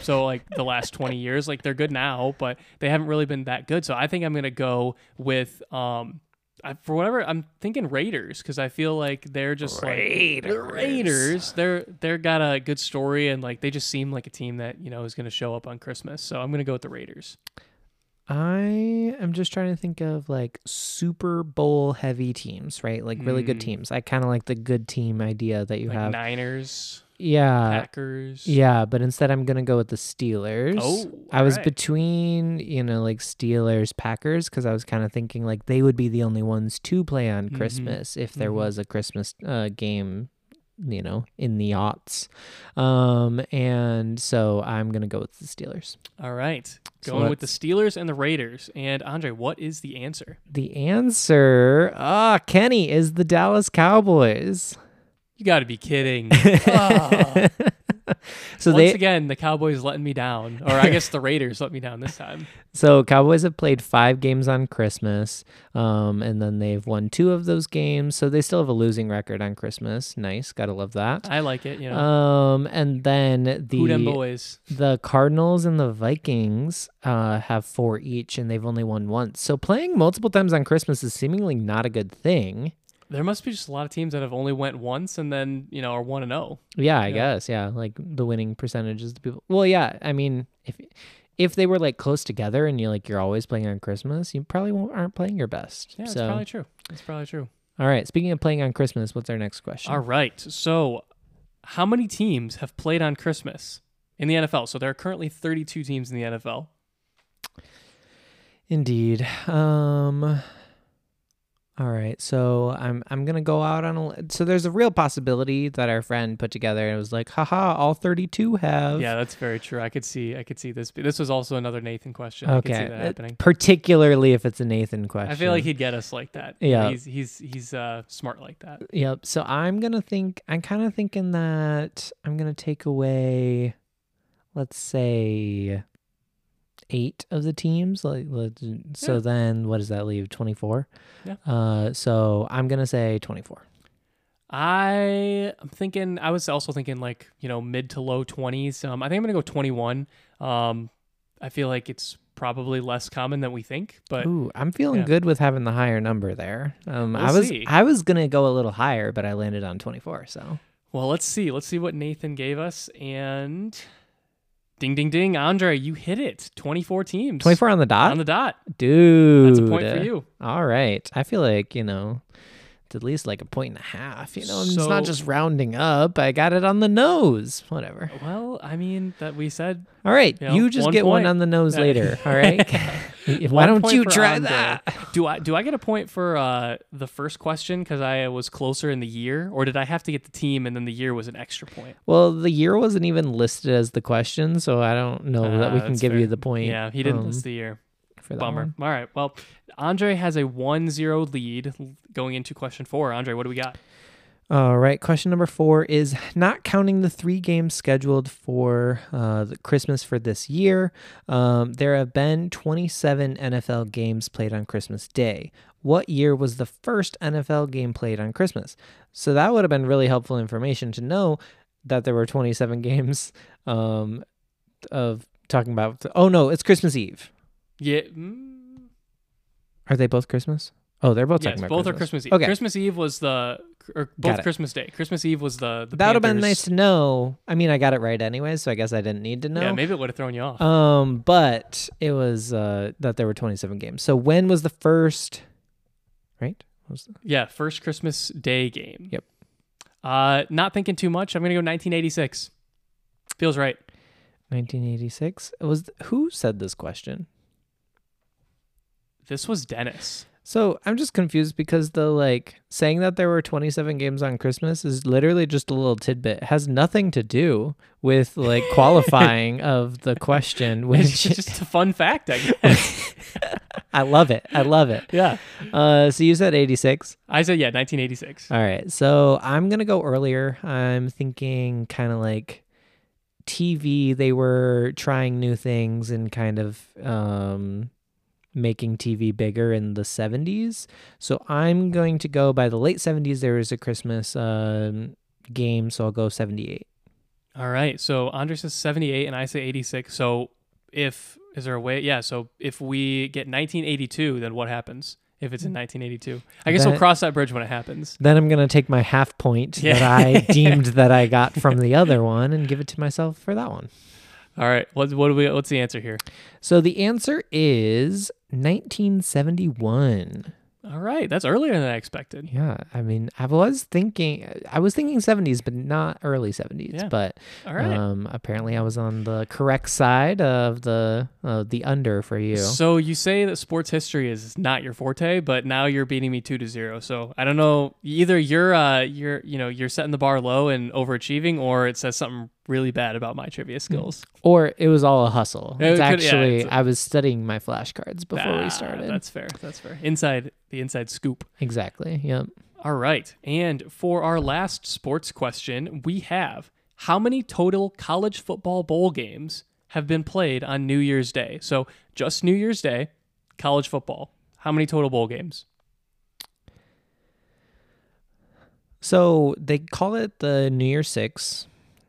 So like the last 20 years, like they're good now, but they haven't really been that good. So I think I'm going to go with um I, for whatever I'm thinking Raiders because I feel like they're just like the Raiders. They're they're got a good story and like they just seem like a team that you know is going to show up on Christmas. So I'm going to go with the Raiders. I am just trying to think of like Super Bowl heavy teams, right? Like really good Mm. teams. I kind of like the good team idea that you like have. Niners, yeah. Packers. Yeah, but instead I'm going to go with the Steelers. Oh, I was alright. between, you know, like Steelers, Packers, because I was kind of thinking like they would be the only ones to play on Mhm. Christmas if there Mhm. was a Christmas uh, game, you know, in the aughts. Um, and so I'm gonna go with the Steelers. All right. So Going with the Steelers and the Raiders. And Andre, what is the answer? The answer, ah, Kenny, is the Dallas Cowboys. You got to be kidding. Ah. so Once they again, the Cowboys letting me down, or I guess the Raiders let me down this time. So Cowboys have played five games on Christmas, um, and then they've won two of those games. So they still have a losing record on Christmas. Nice, gotta love that. I like it. You know, Um, and then the boys? the Cardinals and the Vikings uh, have four each, and they've only won once. So playing multiple times on Christmas is seemingly not a good thing. There must be just a lot of teams that have only went once and then you know are one and oh. zero. Yeah, I Yeah. guess. Yeah, like the winning percentages. The people. Well, yeah. I mean, if if they were like close together and you like you're always playing on Christmas, you probably won't, aren't playing your best. Yeah, that's so probably true. That's probably true. All right. Speaking of playing on Christmas, what's our next question? All right. So, how many teams have played on Christmas in the NFL? So there are currently 32 teams in the NFL. Indeed. Um. All right. So I'm I'm gonna go out on a. So there's a real possibility that our friend put together and was like, haha, all 32 have. Yeah, that's very true. I could see. I could see this. This was also another Nathan question. I could see Okay. that uh, happening. Particularly if it's a Nathan question. I feel like he'd get us like that. Yeah. He's he's he's uh, smart like that. Yep. So I'm gonna think. I'm kind of thinking that I'm gonna take away, let's say, eight of the teams. Like, so Yeah. then what does that leave? Twenty four. Yeah. Uh. So I'm gonna say twenty four. I am thinking. I was also thinking like you know mid to low 20s. Um, I think I'm gonna go 21. Um, I feel like it's probably less common than we think, but Ooh, I'm feeling yeah. good with having the higher number there. Um, We'll I was see. I was gonna go a little higher, but I landed on 24. So Well, let's see. Let's see what Nathan gave us. And ding, ding, ding. Andre, you hit it. 24 teams. 24 on the dot, on the dot. dude. That's a point for you. All right. I feel like you know. It's at least like a point and a half. You know, and it's not just rounding up. I got it on the nose. Whatever. Well, I mean, that we said. All right, You know, you just one get one on the nose later. All right. Why don't you try Andre. that? Do I do I get a point for uh, the first question because I was closer in the year, or did I have to get the team and then the year was an extra point? Well, the year wasn't even listed as the question, so I don't know that Ah, we can give fair. you the point. Yeah, he didn't um, list the year. For that Bummer. one. All right. Well, Andre has a 1-0 lead going into question four. Andre, what do we got? All right. Question number four is not counting the three games scheduled for uh, Christmas for this year. Um, there have been 27 NFL games played on Christmas Day. What year was the first NFL game played on Christmas? So that would have been really helpful information to know that there were 27 games um, of talking about. Oh no, it's Christmas Eve. Yeah. mm, Are they both Christmas? Oh, they're both yes, talking about both Christmas. are Christmas Eve. Okay. Christmas Eve was the or both. Christmas Day. Christmas Eve was the the That would have been nice to know. I mean, I got it right anyway, so I guess I didn't need to know. Yeah, maybe it would have thrown you off. Um, but it was uh that there were 27 games. So when was the first right? The- yeah, first Christmas Day game. Yep. Uh, not thinking too much. I'm gonna go 1986. Feels right. 1986. It was who said this question? This was Dennis. So I'm just confused because the like saying that there were 27 games on Christmas is literally just a little tidbit. It has nothing to do with like qualifying of the question, which just a fun fact, I guess. I love it. I love it. yeah. Uh, so you said 86. I said yeah, 1986. All right. So I'm going to go earlier. I'm thinking kind of like TV. They were trying new things and kind of um, making TV bigger in the 70s. So I'm going to go by the late 70s. There was a Christmas um, game. So I'll go 78. All right. So Andre says 78 and I say 86. So if is there a way? Yeah. So if we get 1982, then what happens? If it's in 1982, I guess we'll cross that bridge when it happens. Then I'm going to take my half point Yeah. that I deemed that I got from the other one and give it to myself for that one. All right. What what do we? What's the answer here? So the answer is 1971. All right. That's earlier than I expected. Yeah, I mean, I was thinking, I was thinking 70s, but not early 70s. Yeah. But All right. um, apparently, I was on the correct side of the uh, the under for you. So you say that sports history is not your forte, but now you're beating me two to zero. So I don't know. Either you're uh you're you know you're setting the bar low and overachieving, or it says something really bad about my trivia skills. Or it was all a hustle. Yeah, it's it could- yeah, actually, it's a- I was studying my flashcards before Ah, we started. That's fair. That's fair. Inside the inside scoop. Exactly. Yep. All right. And for our last sports question, we have how many total college football bowl games have been played on New Year's Day? So just New Year's Day, college football. How many total bowl games? So they call it the New Year Six.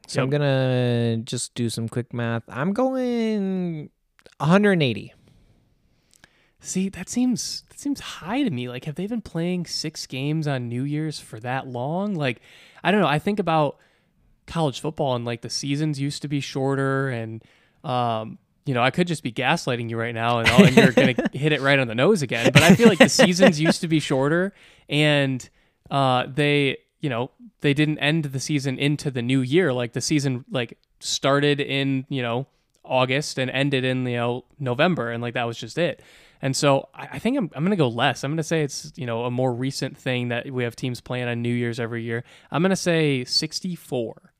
So I'm gonna just do some quick math. I'm going 180. See, that seems that seems high to me. Like, have they been playing six games on New Year's for that long? Like, I don't know. I think about college football and like the seasons used to be shorter, and um, you know, I could just be gaslighting you right now, and, all, and you're gonna hit it right on the nose again. But I feel like the seasons used to be shorter, and uh, they, you know, they didn't end the season into the new year. Like the season, like started in you know August and ended in you know November, and like that was just it. And so I, I think I'm, I'm to go less. I'm to say it's you know a more recent thing that we have teams playing on New Year's every year. I'm to say 64.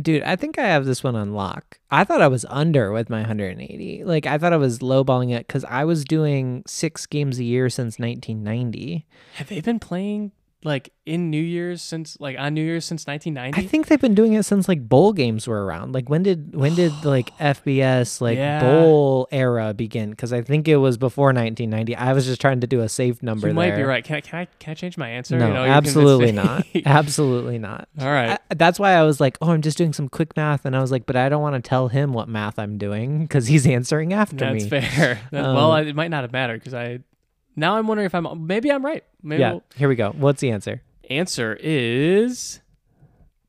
Dude, I think I have this one on lock. I thought I was under with my 180. Like I thought I was lowballing it because I was doing six games a year since 1990. Have they been playing like in New Year's since like on New Year's since 1990? I think they've been doing it since like bowl games were around. Like when did when did like FBS like Yeah. bowl era begin? Because I think it was before 1990. I was just trying to do a safe number. you might be right. Can I can I can I change my answer? No, You know, absolutely not. Absolutely not. All right. I- that's why I was like, oh, I'm just doing some quick math, and I was like, but I don't want to tell him what math I'm doing because he's answering after That's me. That's fair. That- Um, well, I, it might not have mattered because I now I'm wondering if I'm maybe I'm right. Maybe Yeah, we'll- here we go. What's the answer? answer is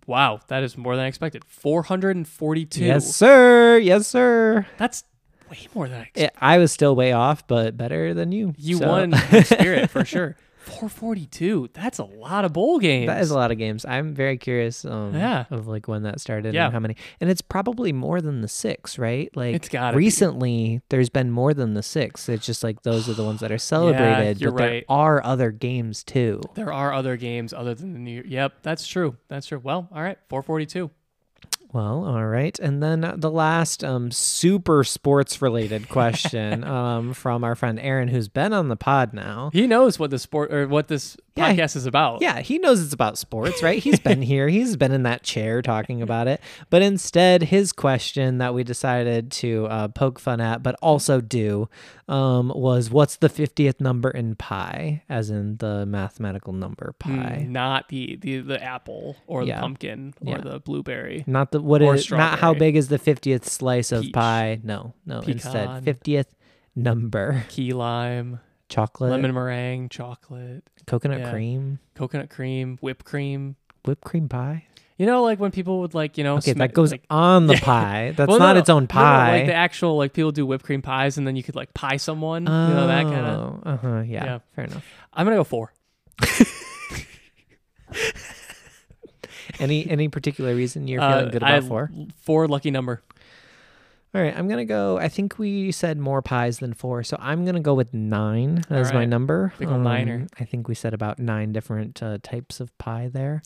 wow, that is more than I expected. 442. Yes, sir. Yes, sir. That's way more than I expected. It, I was still way off, but better than you. You so- won spirit for sure. 442. That's a lot of bowl games. That is a lot of games. I'm very curious um, Yeah. of like when that started Yeah. and how many. And it's probably more than the six, right? Like It's be. recently, there's been more than the six. It's just like those are the ones that are celebrated. you're but there are other games too. There are other games other than the New Year. Yep, that's true. That's true. Well, all right, 442. Well, all right. And then the last um, super sports related question um, from our friend Aaron, who's been on the pod now. He knows what the sport or what this Yeah, podcast is about. Yeah, he knows it's about sports, right? He's been here. He's been in that chair talking about it. But instead, his question that we decided to uh, poke fun at, but also do, um, was what's the 50th number in pi, as in the mathematical number Mm, pi? not the, the the apple or Yeah. the pumpkin or Yeah. the blueberry. Not the what is not how big is the 50th slice of Peach. pie? No, no. Instead, Pecan. 50th number. Key lime, Chocolate, lemon meringue, chocolate, coconut yeah. cream, coconut cream, whipped cream. whipped cream pie. You know, like when people would like, you know, Okay, sma- that goes like, on the pie. That's Well, not no, its own no, no, pie. like the actual, like people do whipped cream pies, and then you could like pie someone. you know that kind of. Uh huh. Yeah, Yeah. Fair enough. I'm gonna go four. Any any particular reason you're feeling Uh, good I- about four? Four lucky number. All right, I'm gonna go. I think we said more pies than four, so I'm gonna go with nine as my number. Big ol' niner. Um, I think we said about nine different uh, types of pie there.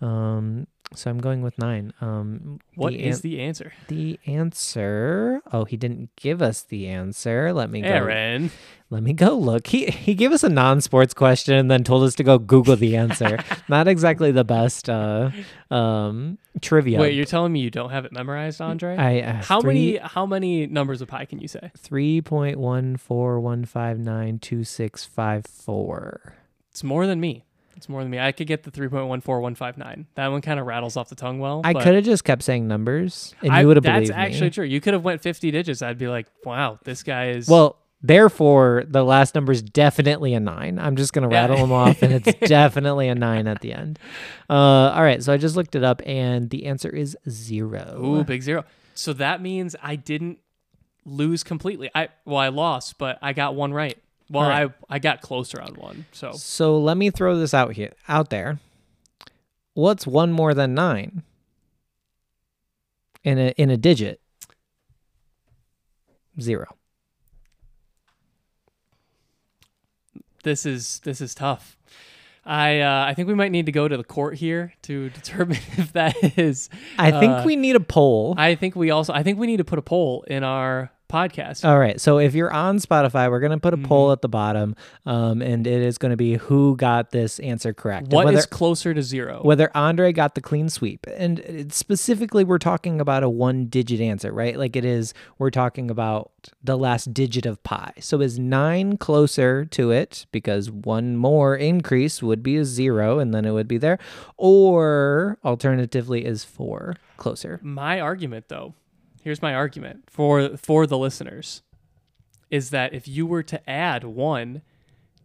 Um, so I'm going with nine. Um, What the is an- the answer? the answer? Oh, he didn't give us the answer. Let me go. Aaron. Let me go look. He he gave us a non-sports question and then told us to go Google the answer. Not exactly the best uh, um, trivia. Wait, you're telling me you don't have it memorized, Andre? I uh, how three, many how many numbers of pi can you say? Three point one four one five nine two six five four. It's more than me. It's more than me. I could get the 3.14159. That one kind of rattles off the tongue well. I could have just kept saying numbers, and I- you would have believed That's actually me. true. You could have went 50 digits. I'd be like, wow, this guy is. Well, therefore, the last number is definitely a nine. I'm just gonna rattle them off, and it's definitely a nine at the end. Uh, all right, so I just looked it up, and the answer is zero. ooh, big zero. So that means I didn't lose completely. I well, I lost, but I got one right. Well, right. I I got closer on one. So So let me throw this out here out there. What's one more than nine? In a in a digit. Zero. this is this is tough. I uh, I think we might need to go to the court here to determine if that is. I think uh, we need a poll. I think we also I think we need to put a poll in our podcast. All right. So if you're on Spotify, we're gonna put a Mm-hmm. poll at the bottom, um, and it is gonna be who got this answer correct. What is whether, closer to zero? whether Andre got the clean sweep. And specifically, we're talking about a one digit answer, right? Like it is, we're talking about the last digit of pi. So is nine closer to it because one more increase would be a zero and then it would be there? Or alternatively, is four closer? My argument, though, here's my argument for for the listeners, is that if you were to add one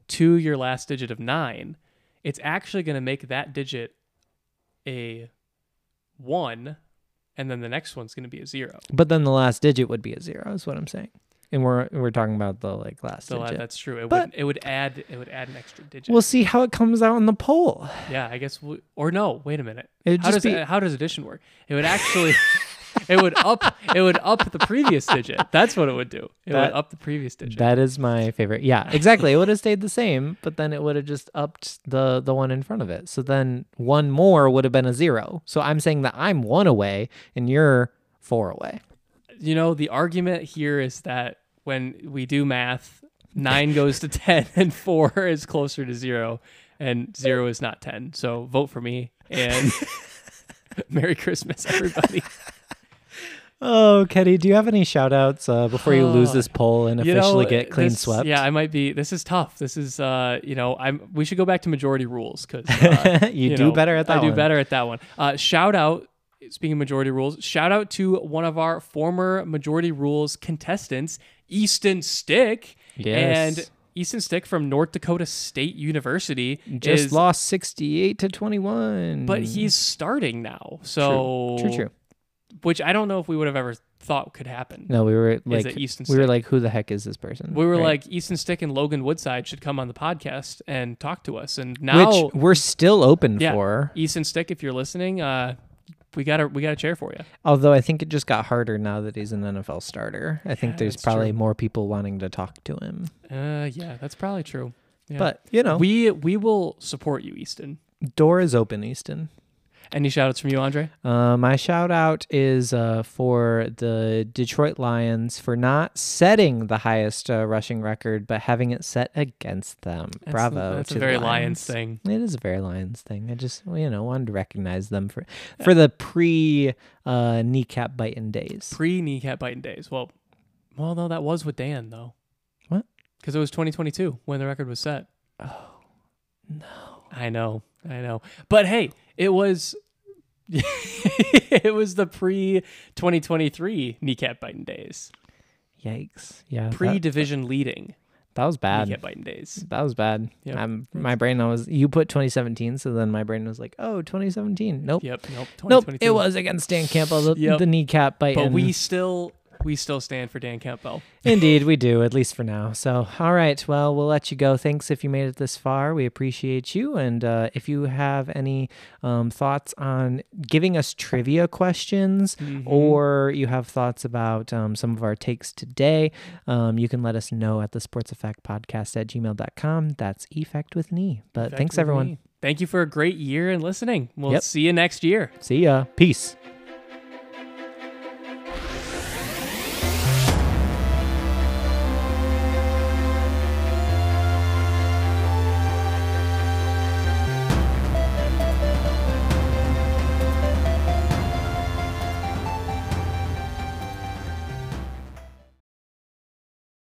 to your last digit of nine, it's actually going to make that digit a one, and then the next one's going to be a zero. But then the last digit would be a zero, is what I'm saying. And we're we're talking about the like last uh, digit. that's true. It But- would it would add it would add an extra digit. We'll see how it comes out in the poll. yeah, I guess. We, or no, wait a minute. It would How just does be how does addition work? It would actually. It would up. It would up the previous digit. That's what it would do. It That- would up the previous digit. That is my favorite. Yeah, exactly. it would have stayed the same, but then it would have just upped the the one in front of it. So then one more would have been a zero. So I'm saying that I'm one away and you're four away. you know, the argument here is that when we do math, nine goes to 10 and four is closer to zero and zero is not 10. So vote for me and Merry Christmas, everybody. Oh, Kenny, do you have any shout outs uh, before you lose this poll and You know, officially get clean this- swept? Yeah, I might be. This is tough. This is, uh, you know, I'm. We should go back to majority rules because uh, you, do better at that I do one. better at that one. Uh, shout out. Speaking of majority rules, shout out to one of our former majority rules contestants, Easton Stick. Yes. And Easton Stick from North Dakota State University Just is, lost 68 to 21. but he's starting now. So True, true. Which I don't know if we would have ever thought could happen. No, we were like, Easton we were like, who the heck is this person? We were Right. like Easton Stick and Logan Woodside should come on the podcast and talk to us. And now which we're still open Yeah. for. Easton Stick, if you're listening, uh, we got a we got a chair for you. Although I think it just got harder now that he's an NFL starter. I think there's probably true. more people wanting to talk to him. Uh, yeah, that's probably true. Yeah. But you know, we we will support you, Easton. door is open, Easton. Any shout outs from you, Andre? Uh, my shout out is uh, for the Detroit Lions for not setting the highest uh, rushing record, but having it set against them. That's Bravo! A, that's to a the very Lions Lions. thing. It is a very Lions thing. I just you know wanted to recognize them for for the pre uh, kneecap biting days. Pre kneecap biting days. Well, well, no, that was with Dan though. What? Because it was 2022 when the record was set. Oh no! I know, I know. But hey, it was it was the pre 2023 kneecap biting days. Yikes! Yeah, pre division leading that was bad. kneecap biting days. That was bad. Yep. Um, my brain was you put 2017, so then my brain was like, oh, 2017. Nope. Yep, nope. Nope. It was against Dan Campbell, the, Yep. the kneecap bite. But we still we still stand for Dan Campbell. Indeed, we do, at least for now. So, all right. Well, we'll let you go. Thanks if you made it this far. We appreciate you. And uh, if you have any um, thoughts on giving us trivia questions Mm-hmm. or you have thoughts about um, some of our takes today, um, you can let us know at the sports effect podcast at gmail.com. That's effect with me. But Back thanks, everyone. me. Thank you for a great year and listening. We'll Yep. see you next year. See ya. Peace.